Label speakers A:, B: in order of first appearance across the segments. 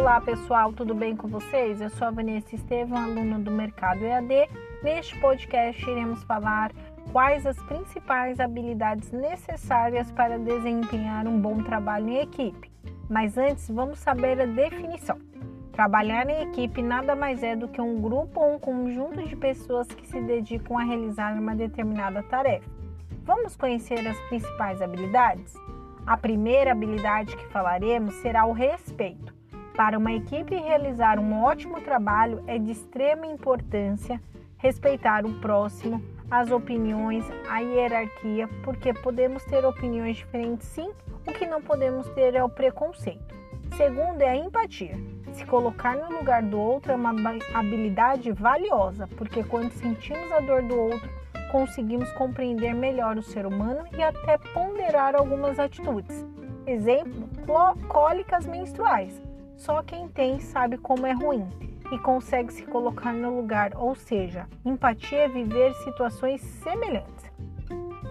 A: Olá pessoal, tudo bem com vocês? Eu sou a Vanessa Estevam, aluna do Mercado EAD. Neste podcast iremos falar quais as principais habilidades necessárias para desempenhar um bom trabalho em equipe. Mas antes, vamos saber a definição. Trabalhar em equipe nada mais é do que um grupo ou um conjunto de pessoas que se dedicam a realizar uma determinada tarefa. Vamos conhecer as principais habilidades? A primeira habilidade que falaremos será o respeito. Para uma equipe realizar um ótimo trabalho, é de extrema importância respeitar o próximo, as opiniões, a hierarquia, porque podemos ter opiniões diferentes sim, o que não podemos ter é o preconceito. Segundo é a empatia. Se colocar no lugar do outro é uma habilidade valiosa, porque quando sentimos a dor do outro, conseguimos compreender melhor o ser humano e até ponderar algumas atitudes. Exemplo: cólicas menstruais. Só quem tem sabe como é ruim e consegue se colocar no lugar, ou seja, empatia é viver situações semelhantes.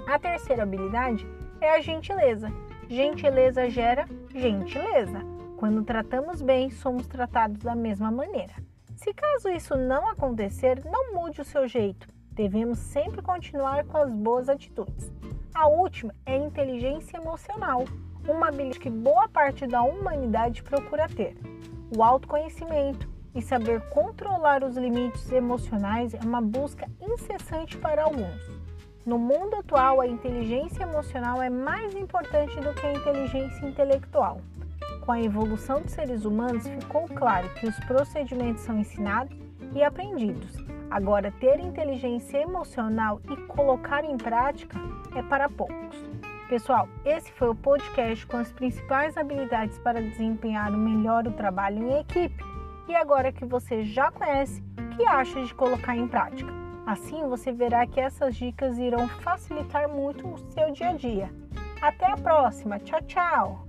A: A terceira habilidade é a gentileza. Gentileza gera gentileza. Quando tratamos bem, somos tratados da mesma maneira. Se caso isso não acontecer, não mude o seu jeito. Devemos sempre continuar com as boas atitudes. A última é a inteligência emocional uma habilidade que boa parte da humanidade procura ter. O autoconhecimento e saber controlar os limites emocionais é uma busca incessante para alguns. No mundo atual, a inteligência emocional é mais importante do que a inteligência intelectual. Com a evolução dos seres humanos, ficou claro que os procedimentos são ensinados e aprendidos. Agora, ter inteligência emocional e colocar em prática é para poucos. Pessoal, esse foi o podcast com as principais habilidades para desempenhar melhor o trabalho em equipe. E agora que você já conhece, o que acha de colocar em prática? Assim você verá que essas dicas irão facilitar muito o seu dia a dia. Até a próxima. Tchau, tchau.